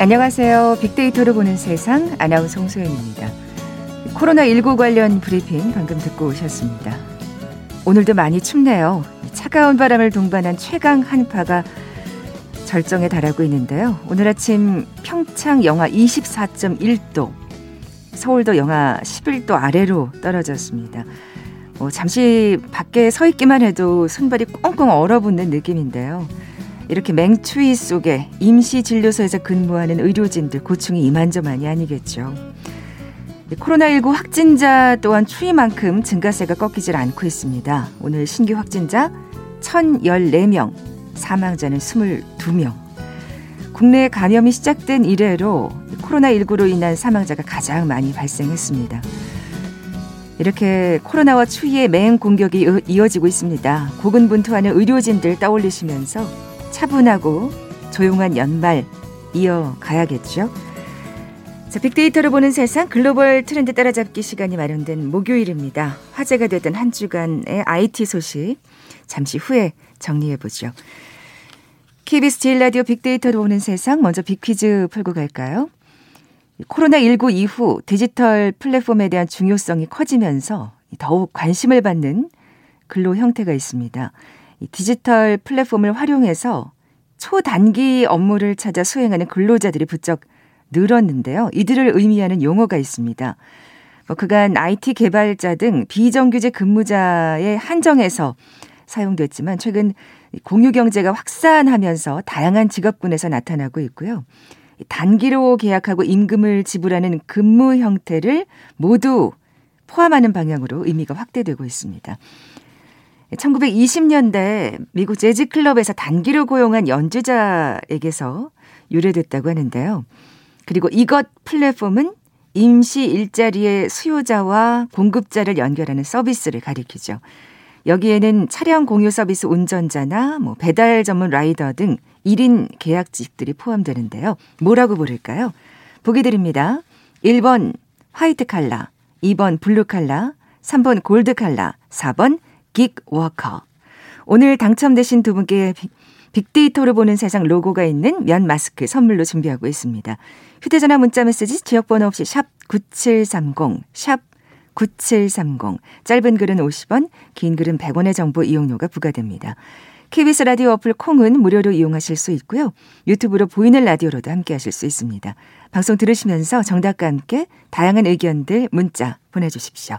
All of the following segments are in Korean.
안녕하세요. 빅데이터로 보는 세상 아나운서 홍소연입니다. 코로나19 관련 브리핑 방금 듣고 오셨습니다. 오늘도 많이 춥네요. 차가운 바람을 동반한 최강 한파가 절정에 달하고 있는데요. 오늘 아침 평창 영하 24.1도, 서울도 영하 11도 아래로 떨어졌습니다. 뭐 잠시 밖에 서 있기만 해도 손발이 꽁꽁 얼어붙는 느낌인데요. 이렇게 맹추위 속에 임시 진료소에서 근무하는 의료진들 고충이 이만저만이 아니겠죠. 코로나19 확진자 또한 추위만큼 증가세가 꺾이질 않고 있습니다. 오늘 신규 확진자 1,014명, 사망자는 22명. 국내 감염이 시작된 이래로 코로나19로 인한 사망자가 가장 많이 발생했습니다. 이렇게 코로나와 추위의 맹 공격이 이어지고 있습니다. 고군분투하는 의료진들 떠올리시면서 차분하고 조용한 연말 이어가야겠죠. 자, 빅데이터로 보는 세상 글로벌 트렌드 따라잡기 시간이 마련된 목요일입니다. 화제가 되던 한 주간의 IT 소식 잠시 후에 정리해 보죠. KBS 제일 라디오 빅데이터로 보는 세상 먼저 빅퀴즈 풀고 갈까요? 코로나19 이후 디지털 플랫폼에 대한 중요성이 커지면서 더욱 관심을 받는 근로 형태가 있습니다. 디지털 플랫폼을 활용해서 초단기 업무를 찾아 수행하는 근로자들이 부쩍 늘었는데요. 이들을 의미하는 용어가 있습니다. 뭐 그간 IT 개발자 등 비정규직 근무자에 한정해서 사용됐지만 최근 공유 경제가 확산하면서 다양한 직업군에서 나타나고 있고요. 단기로 계약하고 임금을 지불하는 근무 형태를 모두 포함하는 방향으로 의미가 확대되고 있습니다. 1920년대 미국 재즈 클럽에서 단기로 고용한 연주자에게서 유래됐다고 하는데요. 그리고 이것 플랫폼은 임시 일자리의 수요자와 공급자를 연결하는 서비스를 가리키죠. 여기에는 차량 공유 서비스 운전자나 뭐 배달 전문 라이더 등 1인 계약직들이 포함되는데요. 뭐라고 부를까요? 보기 드립니다. 1번 화이트 칼라, 2번 블루 칼라, 3번 골드 칼라, 4번 긱 워커. 오늘 당첨되신 두 분께 빅데이터로 보는 세상 로고가 있는 면 마스크 선물로 준비하고 있습니다. 휴대전화 문자 메시지 지역번호 없이 샵 9730, 샵 9730. 짧은 글은 50원, 긴 글은 100원의 정보 이용료가 부과됩니다. KBS 라디오 어플 콩은 무료로 이용하실 수 있고요. 유튜브로 보이는 라디오로도 함께 하실 수 있습니다. 방송 들으시면서 정답과 함께 다양한 의견들 문자 보내주십시오.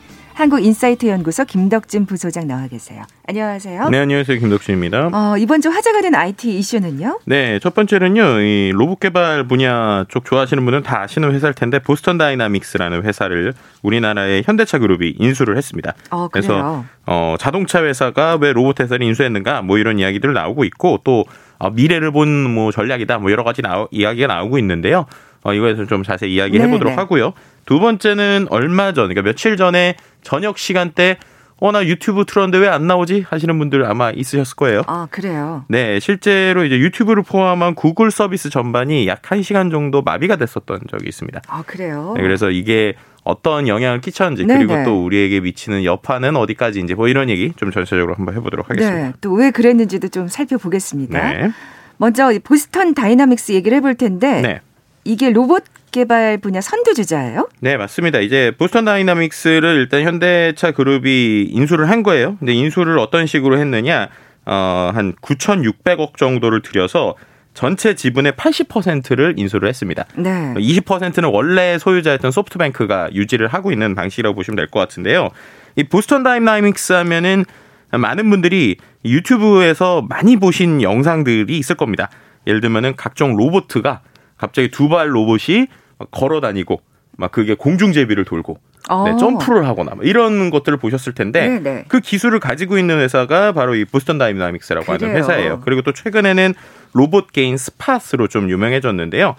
한국인사이트 연구소 김덕진 부소장 나와 계세요. 안녕하세요. 네, 안녕하세요. 김덕진입니다. 어, 이번 주 화제가 된 IT 이슈는요? 네, 첫 번째는요. 이 로봇 개발 분야 쪽 좋아하시는 분은 다 아시는 회사일 텐데 보스턴 다이나믹스라는 회사를 우리나라의 현대차 그룹이 인수를 했습니다. 어, 그래서 어, 자동차 회사가 왜 로봇 회사를 인수했는가 뭐 이런 이야기들 나오고 있고 또 어, 미래를 본 뭐 전략이다 뭐 여러 가지 나오, 이야기가 나오고 있는데요. 어, 이거에서 좀 자세히 이야기해 보도록 하고요. 두 번째는 얼마 전, 그러니까 며칠 전에 저녁 시간대 어, 나 유튜브 틀었는데 왜 안 나오지? 하시는 분들 아마 있으셨을 거예요. 아, 그래요? 네, 실제로 이제 유튜브를 포함한 구글 서비스 전반이 약 1시간 정도 마비가 됐었던 적이 있습니다. 아, 그래요? 네, 그래서 이게 어떤 영향을 끼쳤는지 네네. 그리고 또 우리에게 미치는 여파는 어디까지인지 뭐 이런 얘기 좀 전체적으로 한번 해보도록 하겠습니다. 네, 또 왜 그랬는지도 좀 살펴보겠습니다. 네. 먼저 보스턴 다이나믹스 얘기를 해볼 텐데 네. 이게 로봇 개발 분야 선두주자예요? 네, 맞습니다. 이제 보스턴 다이나믹스를 일단 현대차 그룹이 인수를 한 거예요. 근데 인수를 어떤 식으로 했느냐? 어, 한 9,600억 정도를 들여서 전체 지분의 80%를 인수를 했습니다. 네. 20%는 원래 소유자였던 소프트뱅크가 유지를 하고 있는 방식이라고 보시면 될 것 같은데요. 이 보스턴 다이나믹스 하면은 많은 분들이 유튜브에서 많이 보신 영상들이 있을 겁니다. 예를 들면은 각종 로봇가 갑자기 두 발 로봇이 걸어 다니고 막 그게 공중제비를 돌고 어. 네, 점프를 하거나 뭐 이런 것들을 보셨을 텐데 네네. 그 기술을 가지고 있는 회사가 바로 이 보스턴 다이나믹스라고 하는 그래요. 회사예요. 그리고 또 최근에는 로봇 개인 스팟으로 좀 유명해졌는데요.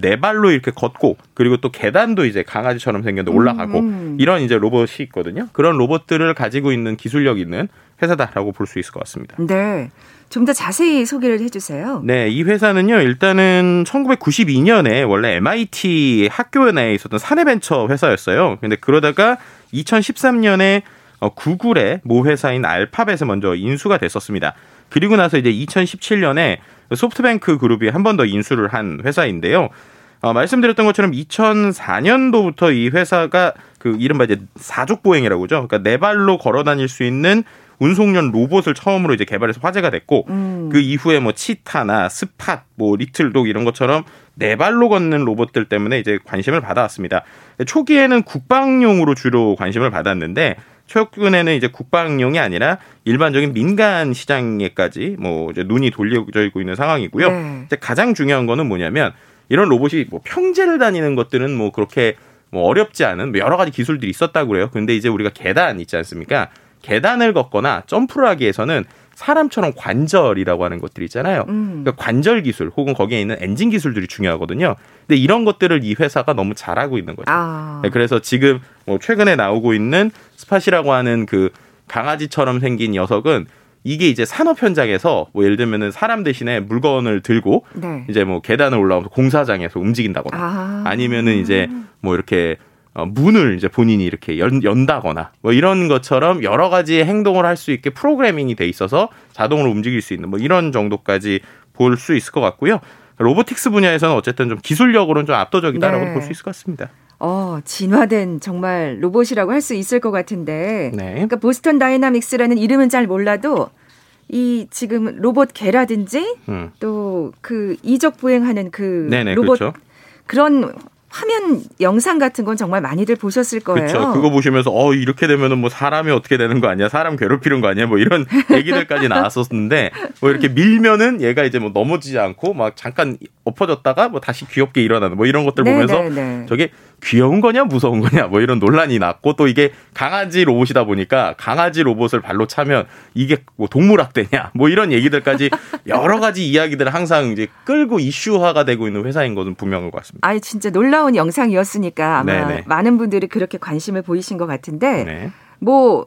네 발로 이렇게 걷고 그리고 또 계단도 이제 강아지처럼 생겼는데 올라가고 음, 음. 이런 이제 로봇이 있거든요. 그런 로봇들을 가지고 있는 기술력 있는 회사다라고 볼 수 있을 것 같습니다. 네. 좀 더 자세히 소개를 해주세요. 네, 이 회사는요, 일단은 1992년에 원래 MIT 학교 내에 있었던 사내벤처 회사였어요. 근데 그러다가 2013년에 어, 구글의 모 회사인 알파벳에 먼저 인수가 됐었습니다. 그리고 나서 이제 2017년에 소프트뱅크 그룹이 한 번 더 인수를 한 회사인데요. 어, 말씀드렸던 것처럼 2004년도부터 이 회사가 그 이른바 이제 사족 보행이라고 죠 그러니까 네 발로 걸어 다닐 수 있는 운송용 로봇을 처음으로 이제 개발해서 화제가 됐고 음. 그 이후에 뭐 치타나 스팟, 뭐 리틀독 이런 것처럼 네 발로 걷는 로봇들 때문에 이제 관심을 받아왔습니다. 초기에는 국방용으로 주로 관심을 받았는데 최근에는 이제 국방용이 아니라 일반적인 민간 시장에까지 뭐 이제 눈이 돌려져 있고 있는 상황이고요. 네. 이제 가장 중요한 거는 뭐냐면 이런 로봇이 뭐 평지를 다니는 것들은 뭐 그렇게 뭐 어렵지 않은 뭐 여러 가지 기술들이 있었다고 그래요. 근데 이제 우리가 계단 있지 않습니까? 계단을 걷거나 점프를 하기 위해서는 사람처럼 관절이라고 하는 것들이 있잖아요. 음. 그러니까 관절 기술 혹은 거기에 있는 엔진 기술들이 중요하거든요. 근데 이런 것들을 이 회사가 너무 잘하고 있는 거죠. 아. 네, 그래서 지금 뭐 최근에 나오고 있는 스팟이라고 하는 그 강아지처럼 생긴 녀석은 이게 이제 산업 현장에서 뭐 예를 들면은 사람 대신에 물건을 들고 네. 이제 뭐 계단을 올라오면서 공사장에서 움직인다거나 아. 아니면은 이제 뭐 이렇게 어, 문을 이제 본인이 이렇게 연, 연다거나 뭐 이런 것처럼 여러 가지 행동을 할 수 있게 프로그래밍이 돼 있어서 자동으로 움직일 수 있는 뭐 이런 정도까지 볼 수 있을 것 같고요. 로보틱스 분야에서는 어쨌든 좀 기술력으로는 좀 압도적이다라고 네. 볼수 있을 것 같습니다. 어, 진화된 정말 로봇이라고 할 수 있을 것 같은데. 네. 그러니까 보스턴 다이나믹스라는 이름은 잘 몰라도 이 지금 로봇 개라든지 음. 또그 이족 보행하는 그 네네, 로봇 그렇죠. 그런 화면 영상 같은 건 정말 많이들 보셨을 거예요. 그렇죠. 그거 보시면서 어 이렇게 되면은 뭐 사람이 어떻게 되는 거 아니야? 사람 괴롭히는 거 아니야? 뭐 이런 얘기들까지 나왔었는데 뭐 이렇게 밀면은 얘가 이제 뭐 넘어지지 않고 막 잠깐 엎어졌다가 뭐 다시 귀엽게 일어나는 뭐 이런 것들 네, 보면서 네, 네. 저게 귀여운 거냐 무서운 거냐 뭐 이런 논란이 났고 또 이게 강아지 로봇이다 보니까 강아지 로봇을 발로 차면 이게 뭐 동물학대냐 뭐 이런 얘기들까지 여러 가지 이야기들을 항상 이제 끌고 이슈화가 되고 있는 회사인 것은 분명한 것 같습니다. 아 진짜 놀라운 영상이었으니까 아마 네네. 네. 많은 분들이 그렇게 관심을 보이신 것 같은데 네. 뭐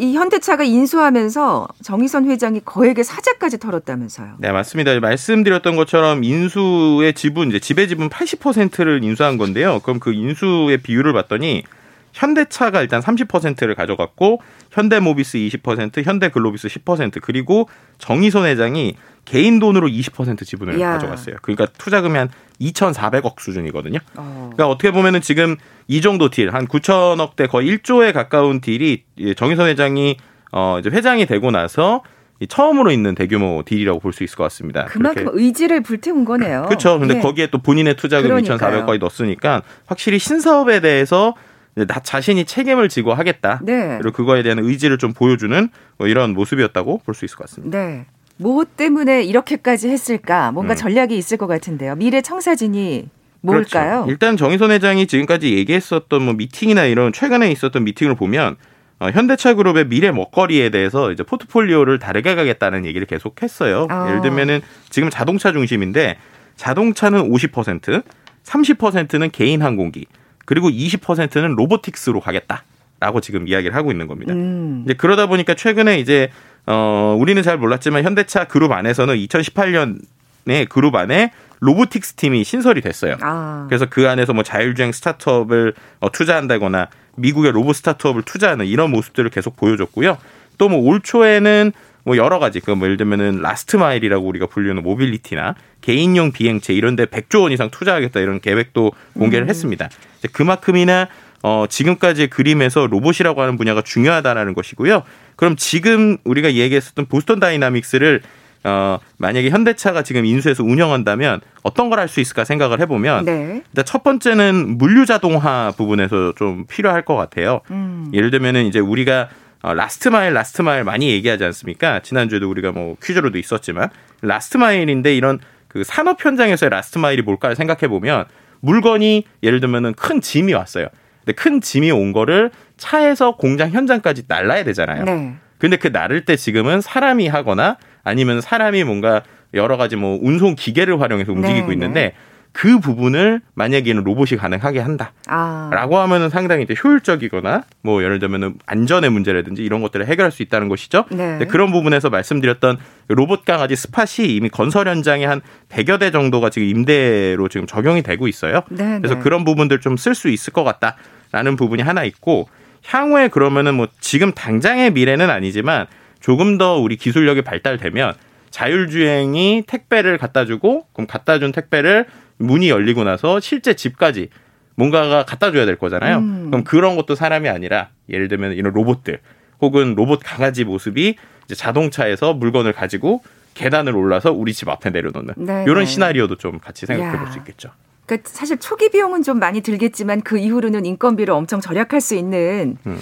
이 현대차가 인수하면서 정의선 회장이 거액의 사재까지 털었다면서요. 네, 맞습니다. 말씀드렸던 것처럼 인수의 지분, 이제 지배 지분 80%를 인수한 건데요. 그럼 그 인수의 비율을 봤더니 현대차가 일단 30%를 가져갔고 현대모비스 20%, 현대글로비스 10% 그리고 정의선 회장이 개인 돈으로 20% 지분을 야. 가져갔어요. 그러니까 투자금이 한 2,400억 수준이거든요. 어. 그러니까 어떻게 보면은 지금 이 정도 deal, 한 9천억대 거의 1조에 가까운 딜이 정의선 회장이 어 이제 회장이 되고 나서 처음으로 있는 대규모 deal이라고 볼 수 있을 것 같습니다. 그만큼 그렇게. 의지를 불태운 거네요. 그렇죠. 근데 예. 거기에 또 본인의 투자금 2,400억까지 넣었으니까 확실히 신사업에 대해서 나 자신이 책임을 지고 하겠다. 네. 그리고 그거에 대한 의지를 좀 보여주는 뭐 이런 모습이었다고 볼 수 있을 것 같습니다. 네. 뭐 때문에 이렇게까지 했을까? 뭔가 음. 전략이 있을 것 같은데요. 미래 청사진이 뭘까요? 그렇죠. 일단 정의선 회장이 지금까지 얘기했었던 뭐 미팅이나 이런 최근에 있었던 미팅을 보면 어, 현대차 그룹의 미래 먹거리에 대해서 이제 포트폴리오를 다르게 가겠다는 얘기를 계속 했어요. 어. 예를 들면은 지금 자동차 중심인데 자동차는 50%, 30%는 개인 항공기, 그리고 20%는 로보틱스로 가겠다 라고 지금 이야기를 하고 있는 겁니다. 음. 이제 그러다 보니까 최근에 이제 어 우리는 잘 몰랐지만 현대차 그룹 안에서는 2018년에 그룹 안에 robotics 팀이 신설이 됐어요. 아. 그래서 그 안에서 뭐 자율주행 스타트업을 어, 투자한다거나 미국의 로봇 스타트업을 투자하는 이런 모습들을 계속 보여줬고요. 또 뭐 올 초에는 뭐 여러 가지 그 뭐 예를 들면은 last mile이라고 우리가 불리는 모빌리티나 개인용 비행체 이런 데 100조 원 이상 투자하겠다 이런 계획도 공개를 음. 했습니다. 그만큼이나 어 지금까지의 그림에서 로봇이라고 하는 분야가 중요하다라는 것이고요. 그럼 지금 우리가 얘기했었던 보스턴 다이나믹스를 어, 만약에 현대차가 지금 인수해서 운영한다면 어떤 걸 할 수 있을까 생각을 해보면 네. 일단 첫 번째는 물류 자동화 부분에서 좀 필요할 것 같아요. 음. 예를 들면은 이제 우리가 어, last mile, last mile 많이 얘기하지 않습니까? 지난주에도 우리가 뭐 퀴즈로도 있었지만 last mile인데 이런 그 산업 현장에서의 last mile이 뭘까 생각해 보면 물건이 예를 들면은 큰 짐이 왔어요. 근데 큰 짐이 온 거를 차에서 공장 현장까지 날라야 되잖아요. 네. 근데 그 나를 때 지금은 사람이 하거나 아니면 사람이 뭔가 여러 가지 뭐 운송 기계를 활용해서 움직이고 네, 있는데 네. 그 부분을 만약에는 로봇이 가능하게 한다라고 아. 하면은 상당히 이제 효율적이거나 뭐 예를 들면은 안전의 문제라든지 이런 것들을 해결할 수 있다는 것이죠. 네. 그런 부분에서 말씀드렸던 로봇 강아지 스팟이 이미 건설 현장에 한 100여 대 정도가 지금 임대로 지금 적용이 되고 있어요. 네, 그래서 네. 그런 부분들 좀 쓸 수 있을 것 같다 라는 부분이 하나 있고 향후에 그러면은 뭐 지금 당장의 미래는 아니지만 조금 더 우리 기술력이 발달되면 자율주행이 택배를 갖다 주고 그럼 갖다 준 택배를 문이 열리고 나서 실제 집까지 뭔가가 갖다 줘야 될 거잖아요. 음. 그럼 그런 것도 사람이 아니라 예를 들면 이런 로봇들 혹은 로봇 강아지 모습이 이제 자동차에서 물건을 가지고 계단을 올라서 우리 집 앞에 내려놓는 네 이런 네. 시나리오도 좀 같이 생각해 볼 수 있겠죠. 그러니까 사실 초기 비용은 좀 많이 들겠지만 그 이후로는 인건비를 엄청 절약할 수 있는 음.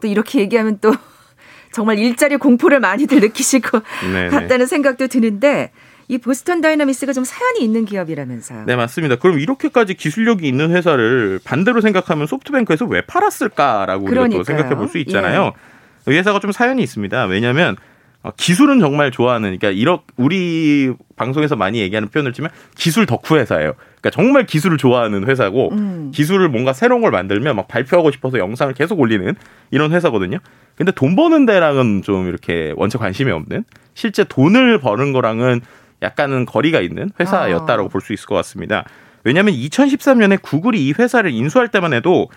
또 이렇게 얘기하면 또 정말 일자리 공포를 많이들 느끼실 것. 같다는 생각도 드는데 이 보스턴 다이나미스가 좀 사연이 있는 기업이라면서요. 네, 맞습니다. 그럼 이렇게까지 기술력이 있는 회사를 반대로 생각하면 소프트뱅크에서 왜 팔았을까라고 생각해 볼 수 있잖아요. 예. 이 회사가 좀 사연이 있습니다. 왜냐하면 어, 기술은 정말 좋아하는 그러니까 이렇 우리 방송에서 많이 얘기하는 표현을 치면 기술 덕후 회사예요. 그러니까 정말 기술을 좋아하는 회사고 음. 기술을 뭔가 새로운 걸 만들면 막 발표하고 싶어서 영상을 계속 올리는 이런 회사거든요. 근데 돈 버는 데랑은 좀 이렇게 원체 관심이 없는 실제 돈을 버는 거랑은 약간은 거리가 있는 회사였다라고 아. 볼수 있을 것 같습니다. 왜냐하면 2013년에 구글이 이 회사를 인수할 때만 해도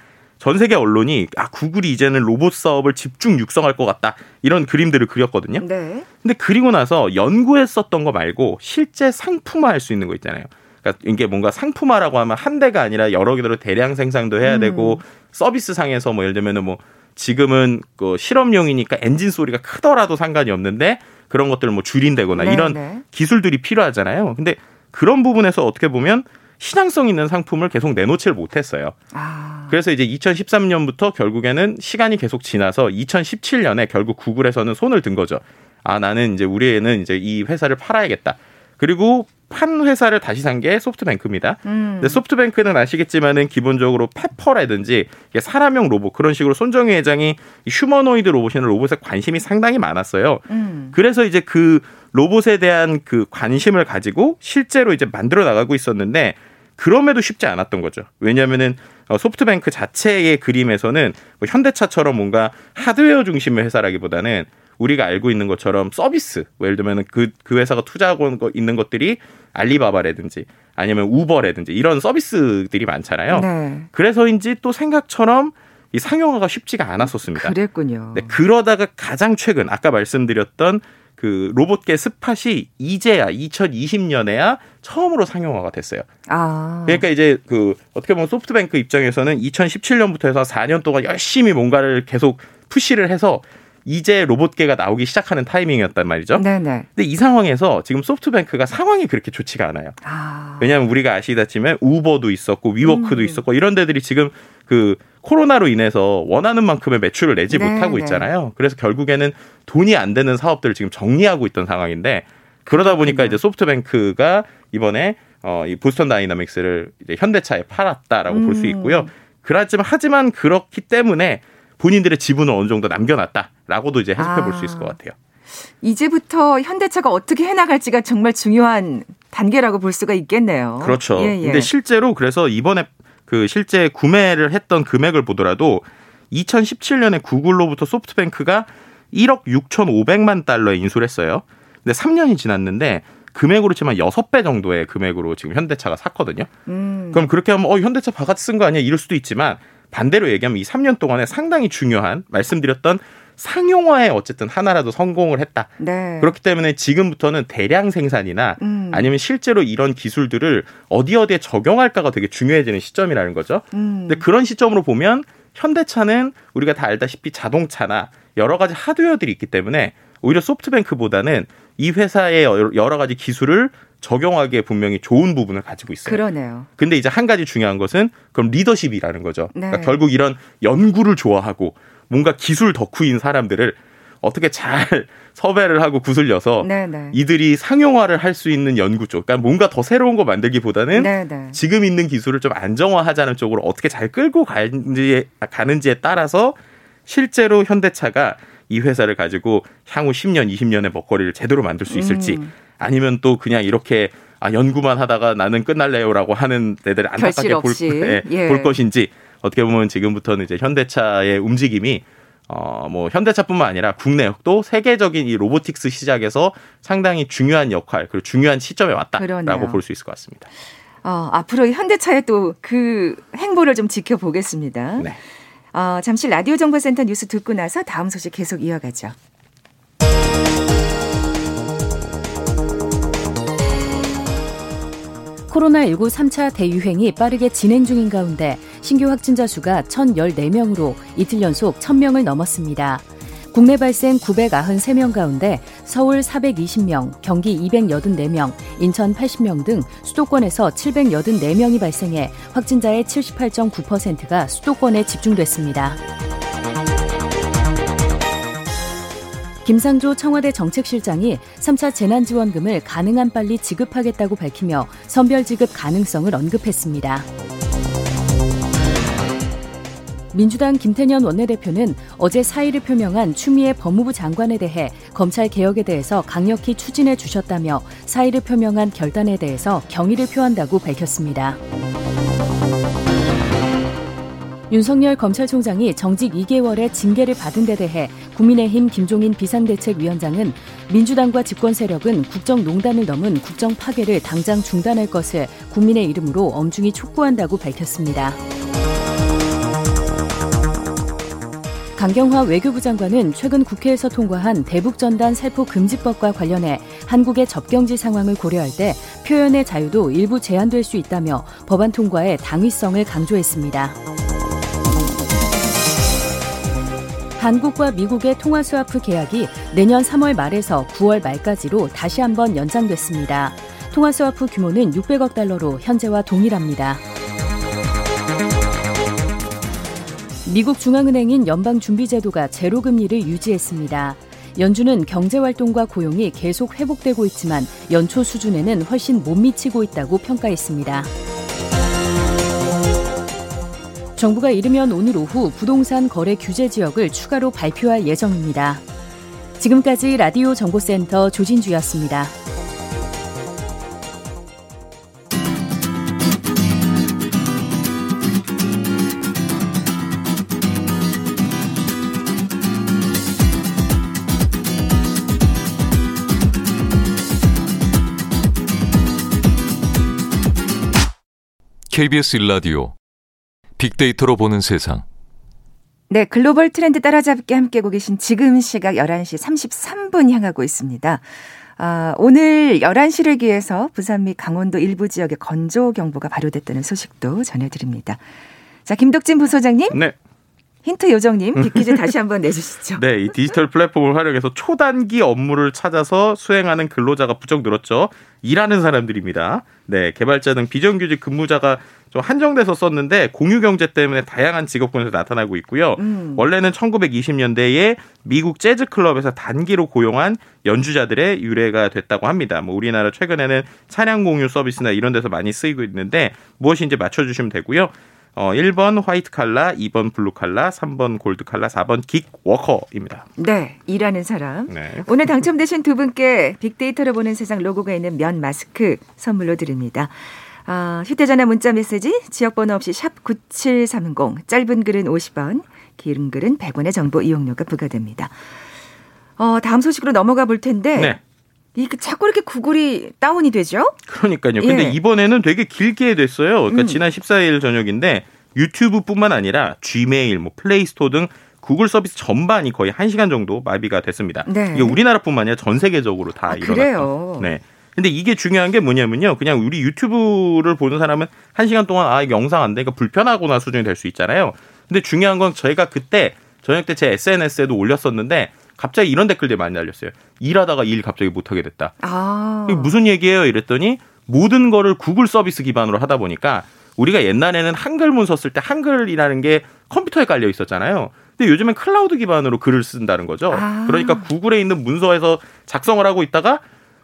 전 세계 언론이 아 구글이 이제는 로봇 사업을 집중 육성할 것 같다 이런 그림들을 그렸거든요. 네. 근데 그리고 나서 연구했었던 거 말고 실제 상품화할 수 있는 거 있잖아요. 그러니까 이게 뭔가 상품화라고 하면 한 대가 아니라 여러 개로 대량 생산도 해야 음. 되고 서비스 상에서 뭐 예를 들면은 뭐 지금은 그 실험용이니까 엔진 소리가 크더라도 상관이 없는데 그런 것들을 뭐 줄인다거나 네, 이런 네. 기술들이 필요하잖아요. 근데 그런 부분에서 어떻게 보면 신앙성 있는 상품을 계속 내놓지를 못했어요. 아. 그래서 이제 2013년부터 결국에는 시간이 계속 지나서 2017년에 결국 구글에서는 손을 든 거죠. 아 나는 이제 우리 애는 이제 이 회사를 팔아야겠다. 그리고 판 회사를 다시 산 게 소프트뱅크입니다. 음. 근데 소프트뱅크는 아시겠지만은 기본적으로 페퍼라든지 사람용 로봇 그런 식으로 손정희 회장이 휴머노이드 로봇이나 로봇에 관심이 상당히 많았어요. 음. 그래서 이제 그 로봇에 대한 그 관심을 가지고 실제로 이제 만들어 나가고 있었는데 그럼에도 쉽지 않았던 거죠. 왜냐하면은 어, 소프트뱅크 자체의 그림에서는 뭐 현대차처럼 뭔가 하드웨어 중심의 회사라기보다는 우리가 알고 있는 것처럼 서비스, 뭐 예를 들면 그, 그 회사가 투자하고 있는 것들이 알리바바라든지 아니면 우버라든지 이런 서비스들이 많잖아요. 네. 그래서인지 또 생각처럼 이 상용화가 쉽지가 않았었습니다. 그랬군요. 네, 그러다가 가장 최근 아까 말씀드렸던 그 로봇계 스팟이 이제야 2020년에야 처음으로 상용화가 됐어요. 아. 그러니까 이제 그 어떻게 보면 소프트뱅크 입장에서는 2017년부터 해서 4년 동안 열심히 뭔가를 계속 푸시를 해서 이제 로봇계가 나오기 시작하는 타이밍이었단 말이죠. 네네. 근데 이 상황에서 지금 소프트뱅크가 상황이 그렇게 좋지가 않아요. 아. 왜냐하면 우리가 아시다시피 우버도 있었고 위워크도 음. 있었고 이런 데들이 지금 그 코로나로 인해서 원하는 만큼의 매출을 내지 네, 못하고 있잖아요. 그래서 결국에는 돈이 안 되는 사업들을 지금 정리하고 있던 상황인데 그러다 보니까 이제 소프트뱅크가 이번에 어, 이 보스턴 다이나믹스를 이제 현대차에 팔았다라고 음. 볼수 있고요. 그렇지만 하지만 그렇기 때문에 본인들의 지분을 어느 정도 남겨놨다라고도 이제 해석해 볼 수 있을 것 같아요. 이제부터 현대차가 어떻게 해나갈지가 정말 중요한 단계라고 볼 수가 있겠네요. 그렇죠. 예, 예. 근데 실제로 그래서 이번에 그 실제 구매를 했던 금액을 보더라도 2017년에 구글로부터 소프트뱅크가 1억 6,500만 달러에 인수를 했어요. 근데 3년이 지났는데 금액으로 치면 6배 정도의 금액으로 지금 현대차가 샀거든요. 음. 그럼 그렇게 하면 어 현대차 바가지 쓴 거 아니야 이럴 수도 있지만 반대로 얘기하면 이 3년 동안에 상당히 중요한 말씀드렸던 상용화에 어쨌든 하나라도 성공을 했다. 네. 그렇기 때문에 지금부터는 대량 생산이나 음. 아니면 실제로 이런 기술들을 어디 어디에 적용할까가 되게 중요해지는 시점이라는 거죠. 음. 근데 그런 시점으로 보면 현대차는 우리가 다 알다시피 자동차나 여러 가지 하드웨어들이 있기 때문에 오히려 소프트뱅크보다는 이 회사의 여러 가지 기술을 적용하기에 분명히 좋은 부분을 가지고 있어요. 그러네요. 근데 이제 한 가지 중요한 것은 그럼 리더십이라는 거죠. 네. 그러니까 결국 이런 연구를 좋아하고 뭔가 기술 덕후인 사람들을 어떻게 잘 섭외를 하고 구슬려서 네네. 네. 이들이 상용화를 할 수 있는 연구 쪽, 그러니까 뭔가 더 새로운 거 만들기보다는 네네. 네. 지금 있는 기술을 좀 안정화하자는 쪽으로 어떻게 잘 끌고 가는지에, 가는지에 따라서 실제로 현대차가 이 회사를 가지고 향후 10년, 20년의 먹거리를 제대로 만들 수 있을지 음. 아니면 또 그냥 이렇게 아 연구만 하다가 나는 끝날래요라고 하는 애들 안타깝게 볼, 네, 예. 볼 것인지 어떻게 보면 지금부터는 이제 현대차의 움직임이 어, 뭐, 현대차뿐만 아니라 국내도 세계적인 이 로보틱스 시작에서 상당히 중요한 역할, 그리고 중요한 시점에 왔다라고 볼 수 있을 것 같습니다. 어, 앞으로 현대차의 또 그 행보를 좀 지켜보겠습니다. 네. 어, 잠시 라디오 정보센터 뉴스 듣고 나서 다음 소식 계속 이어가죠. 코로나19 3차 대유행이 빠르게 진행 중인 가운데 신규 확진자 수가 1,014명으로 이틀 연속 1,000명을 넘었습니다. 국내 발생 993명 가운데 서울 420명, 경기 284명, 인천 80명 등 수도권에서 784명이 발생해 확진자의 78.9%가 수도권에 집중됐습니다. 김상조 청와대 정책실장이 3차 재난지원금을 가능한 빨리 지급하겠다고 밝히며 선별 지급 가능성을 언급했습니다. 민주당 김태년 원내대표는 어제 사의를 표명한 추미애 법무부 장관에 대해 검찰 개혁에 대해서 강력히 추진해 주셨다며 사의를 표명한 결단에 대해서 경의를 표한다고 밝혔습니다. 윤석열 검찰총장이 정직 2개월의 징계를 받은 데 대해 국민의힘 김종인 비상대책위원장은 민주당과 집권 세력은 국정농단을 넘은 국정 파괴를 당장 중단할 것을 국민의 이름으로 엄중히 촉구한다고 밝혔습니다. 강경화 외교부 장관은 최근 국회에서 통과한 대북전단 살포 금지법과 관련해 한국의 접경지 상황을 고려할 때 표현의 자유도 일부 제한될 수 있다며 법안 통과의 당위성을 강조했습니다. 한국과 미국의 통화 스와프 계약이 내년 3월 말에서 9월 말까지로 다시 한번 연장됐습니다. 통화 스와프 규모는 600억 달러로 현재와 동일합니다. 미국 중앙은행인 연방준비제도가 제로금리를 유지했습니다. 연준은 경제활동과 고용이 계속 회복되고 있지만 연초 수준에는 훨씬 못 미치고 있다고 평가했습니다. 정부가 이르면 오늘 오후 부동산 거래 규제 지역을 추가로 발표할 예정입니다. 지금까지 라디오 정보센터 조진주였습니다. KBS 일라디오 빅데이터로 보는 세상. 네, 글로벌 트렌드 따라잡기 함께하고 계신 지금 시각 11시 33분 향하고 있습니다. 아, 오늘 11시를 기해서 부산 및 강원도 일부 지역에 건조 경보가 발효됐다는 소식도 전해드립니다. 자, 김덕진 부소장님. 네. 힌트 요정님, 빅퀴즈 다시 한번 내주시죠. 네, 이 디지털 플랫폼을 활용해서 초단기 업무를 찾아서 수행하는 근로자가 부쩍 늘었죠. 일하는 사람들입니다. 네, 개발자 등 비정규직 근무자가 좀 한정돼서 썼는데 공유 경제 때문에 다양한 직업군에서 나타나고 있고요. 음. 원래는 1920년대에 미국 재즈 클럽에서 단기로 고용한 연주자들의 유래가 됐다고 합니다. 뭐 우리나라 최근에는 차량 공유 서비스나 이런 데서 많이 쓰이고 있는데 무엇인지 맞춰 주시면 되고요. 어, 1번 화이트 칼라, 2번 블루 칼라, 3번 골드 칼라, 4번 긱 워커입니다. 네, 일하는 사람. 네. 오늘 당첨되신 두 분께 빅데이터를 보는 세상 로고가 있는 면 마스크 선물로 드립니다. 아, 휴대전화 문자 메시지 지역번호 없이 샵 9730, 짧은 글은 50원, 긴 글은 100원의 정보 이용료가 부과됩니다. 어, 다음 소식으로 넘어가 볼 텐데. 네. 이 자꾸 이렇게 구글이 다운이 되죠? 그러니까요. 근데 예. 이번에는 되게 길게 됐어요. 그러니까 음. 지난 14일 저녁인데 유튜브뿐만 아니라 Gmail, 뭐 플레이스토어 등 구글 서비스 전반이 거의 1시간 정도 마비가 됐습니다. 네. 이게 우리나라뿐만 아니라 전 세계적으로 다 아, 일어났죠. 네. 근데 이게 중요한 게 뭐냐면요. 그냥 우리 유튜브를 보는 사람은 1시간 동안 아, 영상 안 되니까 불편하거나 수준이 될 수 있잖아요. 근데 중요한 건 저희가 그때 저녁 때 제 SNS에도 올렸었는데 갑자기 이런 댓글들이 많이 날렸어요. 일하다가 일 갑자기 못하게 됐다. 아. 이게 무슨 얘기예요? 이랬더니 모든 거를 구글 서비스 기반으로 하다 보니까 우리가 옛날에는 한글문 썼을 때 한글이라는 게 컴퓨터에 깔려 있었잖아요. 근데 요즘엔 클라우드 기반으로 글을 쓴다는 거죠. 아. 그러니까 구글에 있는 문서에서 작성을 하고 있다가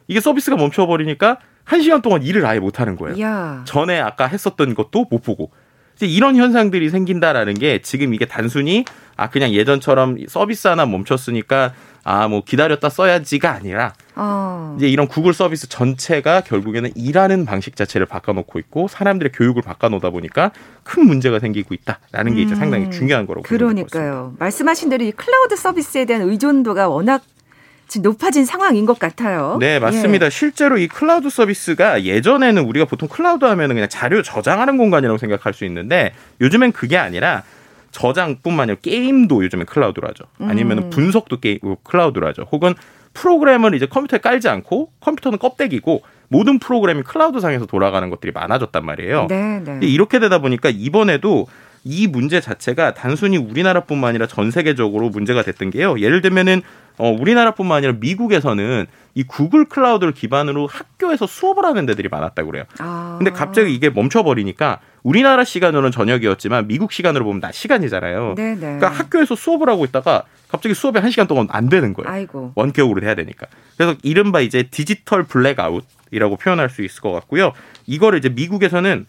이게 서비스가 멈춰버리니까 한 시간 동안 일을 아예 못 하는 거예요. 야. 전에 아까 했었던 것도 못 보고 이런 현상들이 생긴다라는 게 지금 이게 단순히 아 그냥 예전처럼 서비스 하나 멈췄으니까 아 뭐 기다렸다 써야지가 아니라 어. 이제 이런 구글 서비스 전체가 결국에는 일하는 방식 자체를 바꿔놓고 있고 사람들의 교육을 바꿔놓다 보니까 큰 문제가 생기고 있다라는 게 이제 상당히 음. 중요한 거라고 그러니까요. 말씀하신 대로 이 클라우드 서비스에 대한 의존도가 워낙 높아진 상황인 것 같아요. 네, 맞습니다. 예. 실제로 이 클라우드 서비스가 예전에는 우리가 보통 클라우드 하면은 그냥 자료 저장하는 공간이라고 생각할 수 있는데 요즘엔 그게 아니라 저장뿐만 아니라 게임도 요즘에 클라우드로 하죠. 아니면 음. 분석도 게임 클라우드로 하죠. 혹은 프로그램을 이제 컴퓨터에 깔지 않고 컴퓨터는 껍데기고 모든 프로그램이 클라우드 상에서 돌아가는 것들이 많아졌단 말이에요. 네, 네. 이렇게 되다 보니까 이번에도 이 문제 자체가 단순히 우리나라뿐만 아니라 전 세계적으로 문제가 됐던 게요. 예를 들면은 어, 우리나라뿐만 아니라 미국에서는 이 구글 클라우드를 기반으로 학교에서 수업을 하는 데들이 많았다고 그래요. 아. 근데 갑자기 이게 멈춰버리니까 우리나라 시간으로는 저녁이었지만 미국 시간으로 보면 낮 시간이잖아요. 네네. 네. 그러니까 학교에서 수업을 하고 있다가 갑자기 수업이 한 시간 동안 안 되는 거예요. 아이고. 원격으로 해야 되니까. 그래서 이른바 이제 디지털 블랙아웃이라고 표현할 수 있을 것 같고요. 이거를 이제 미국에서는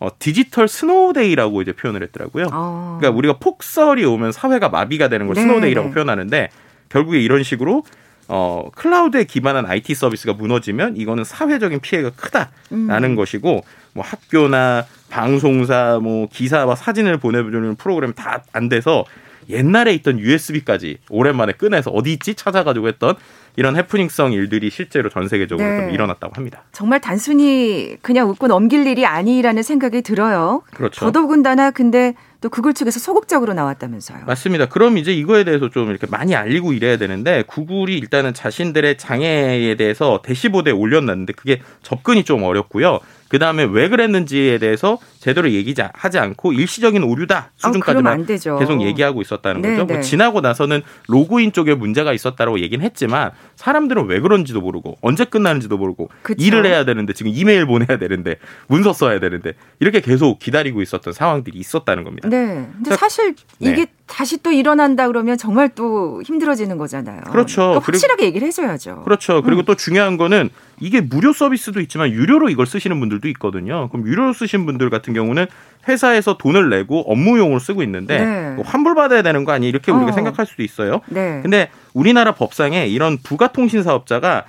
어, 디지털 snow day라고 이제 표현을 했더라고요. 아. 그러니까 우리가 폭설이 오면 사회가 마비가 되는 걸 네, snow day라고 네. 표현하는데 결국에 이런 식으로 어, 클라우드에 기반한 IT 서비스가 무너지면 이거는 사회적인 피해가 크다라는 음. 것이고 뭐 학교나 방송사 뭐 기사와 사진을 보내주는 프로그램 다 안 돼서 옛날에 있던 USB까지 오랜만에 꺼내서 어디 있지 찾아가지고 했던 이런 해프닝성 일들이 실제로 전 세계적으로 네. 좀 일어났다고 합니다. 정말 단순히 그냥 웃고 넘길 일이 아니라는 생각이 들어요. 그렇죠. 더더군다나 근데 또 구글 측에서 소극적으로 나왔다면서요. 맞습니다. 그럼 이제 이거에 대해서 좀 이렇게 많이 알리고 이래야 되는데 구글이 일단은 자신들의 장애에 대해서 대시보드에 올렸는데 그게 접근이 좀 어렵고요. 그 다음에 왜 그랬는지에 대해서 제대로 얘기하지 않고 일시적인 오류다 아, 수준까지만 아, 계속 얘기하고 있었다는 거죠. 뭐 네. 지나고 나서는 로그인 쪽에 문제가 있었다고 얘기는 했지만 사람들은 왜 그런지도 모르고 언제 끝나는지도 모르고 그쵸? 일을 해야 되는데 지금 이메일 보내야 되는데 문서 써야 되는데 이렇게 계속 기다리고 있었던 상황들이 있었다는 겁니다. 네. 근데 사실 네. 이게 네. 다시 또 일어난다 그러면 정말 또 힘들어지는 거잖아요. 그렇죠. 그러니까 확실하게 얘기를 해줘야죠. 그렇죠. 그리고 음. 또 중요한 거는 이게 무료 서비스도 있지만 유료로 이걸 쓰시는 분들도 있거든요. 그럼 유료로 쓰신 분들 같은 경우는 회사에서 돈을 내고 업무용으로 쓰고 있는데 네. 뭐 환불받아야 되는 거 아니 이렇게 우리가 어. 생각할 수도 있어요. 네. 근데 우리나라 법상에 이런 부가통신 사업자가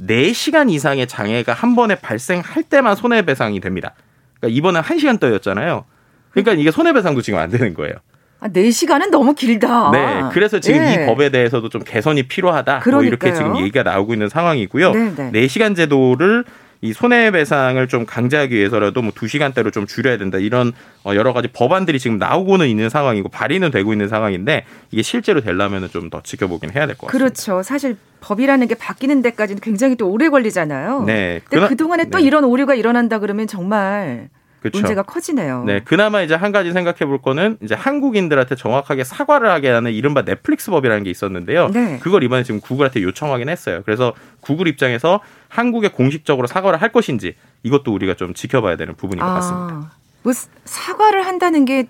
4시간 이상의 장애가 한 번에 발생할 때만 손해배상이 됩니다. 그러니까 이번엔 1시간 떠였잖아요. 그러니까 이게 손해배상도 지금 안 되는 거예요. 아, 4시간은 너무 길다. 네. 그래서 지금 네. 이 법에 대해서도 좀 개선이 필요하다. 뭐 이렇게 지금 얘기가 나오고 있는 상황이고요. 네, 네. 4시간 제도를 이 손해배상을 좀 강제하기 위해서라도 뭐 2시간대로 좀 줄여야 된다. 이런 어, 여러 가지 법안들이 지금 나오고는 있는 상황이고 발의는 되고 있는 상황인데 이게 실제로 되려면 좀 더 지켜보긴 해야 될 것 같습니다. 그렇죠. 사실 법이라는 게 바뀌는 데까지는 굉장히 또 오래 걸리잖아요. 네. 근데 그동안에 또 네. 이런 오류가 일어난다 그러면 정말 그쵸. 문제가 커지네요. 네, 그나마 이제 한 가지 생각해 볼 거는 이제 한국인들한테 정확하게 사과를 하게 하는 이른바 넷플릭스 법이라는 게 있었는데요. 네. 그걸 이번에 지금 구글한테 요청하긴 했어요. 그래서 구글 입장에서 한국에 공식적으로 사과를 할 것인지 이것도 우리가 좀 지켜봐야 되는 부분인 것 아, 같습니다. 뭐 사과를 한다는 게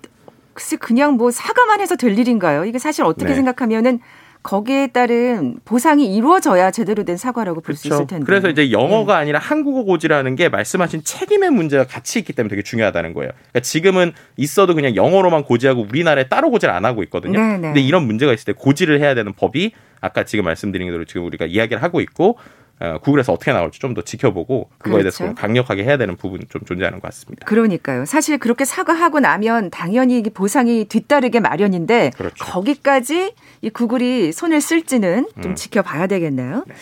글쎄 그냥 뭐 사과만 해서 될 일인가요? 이게 사실 어떻게 네. 생각하면은 거기에 따른 보상이 이루어져야 제대로 된 사과라고 볼 수 있을 텐데. 그래서 이제 영어가 네. 아니라 한국어 고지라는 게 말씀하신 책임의 문제가 같이 있기 때문에 되게 중요하다는 거예요. 그러니까 지금은 있어도 그냥 영어로만 고지하고 우리나라에 따로 고지를 안 하고 있거든요. 네네. 근데 이런 문제가 있을 때 고지를 해야 되는 법이 아까 지금 말씀드린 대로 지금 우리가 이야기를 하고 있고 어, 구글에서 어떻게 나올지 좀 더 지켜보고 그거에 그렇죠. 대해서 강력하게 해야 되는 부분이 좀 존재하는 것 같습니다. 그러니까요. 사실 그렇게 사과하고 나면 당연히 보상이 뒤따르게 마련인데 그렇죠. 거기까지 이 구글이 손을 쓸지는 좀 음. 지켜봐야 되겠네요. 네.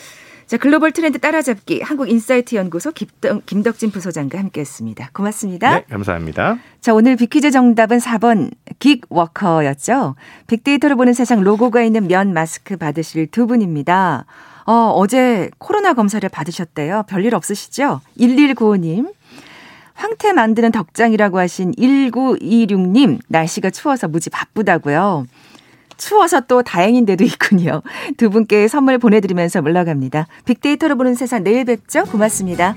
자, 글로벌 트렌드 따라잡기 한국인사이트 연구소 김덕, 김덕진 부소장과 함께했습니다. 고맙습니다. 네, 감사합니다. 자, 오늘 비퀴즈 정답은 4번 긱워커였죠. 빅데이터로 보는 세상 로고가 있는 면 마스크 받으실 두 분입니다. 어, 어제 코로나 검사를 받으셨대요. 별일 없으시죠? 1195님. 황태 만드는 덕장이라고 하신 1926님. 날씨가 추워서 무지 바쁘다고요. 추워서 또 다행인 데도 있군요. 두 분께 선물 보내드리면서 물러갑니다. 빅데이터로 보는 세상 내일 뵙죠. 고맙습니다.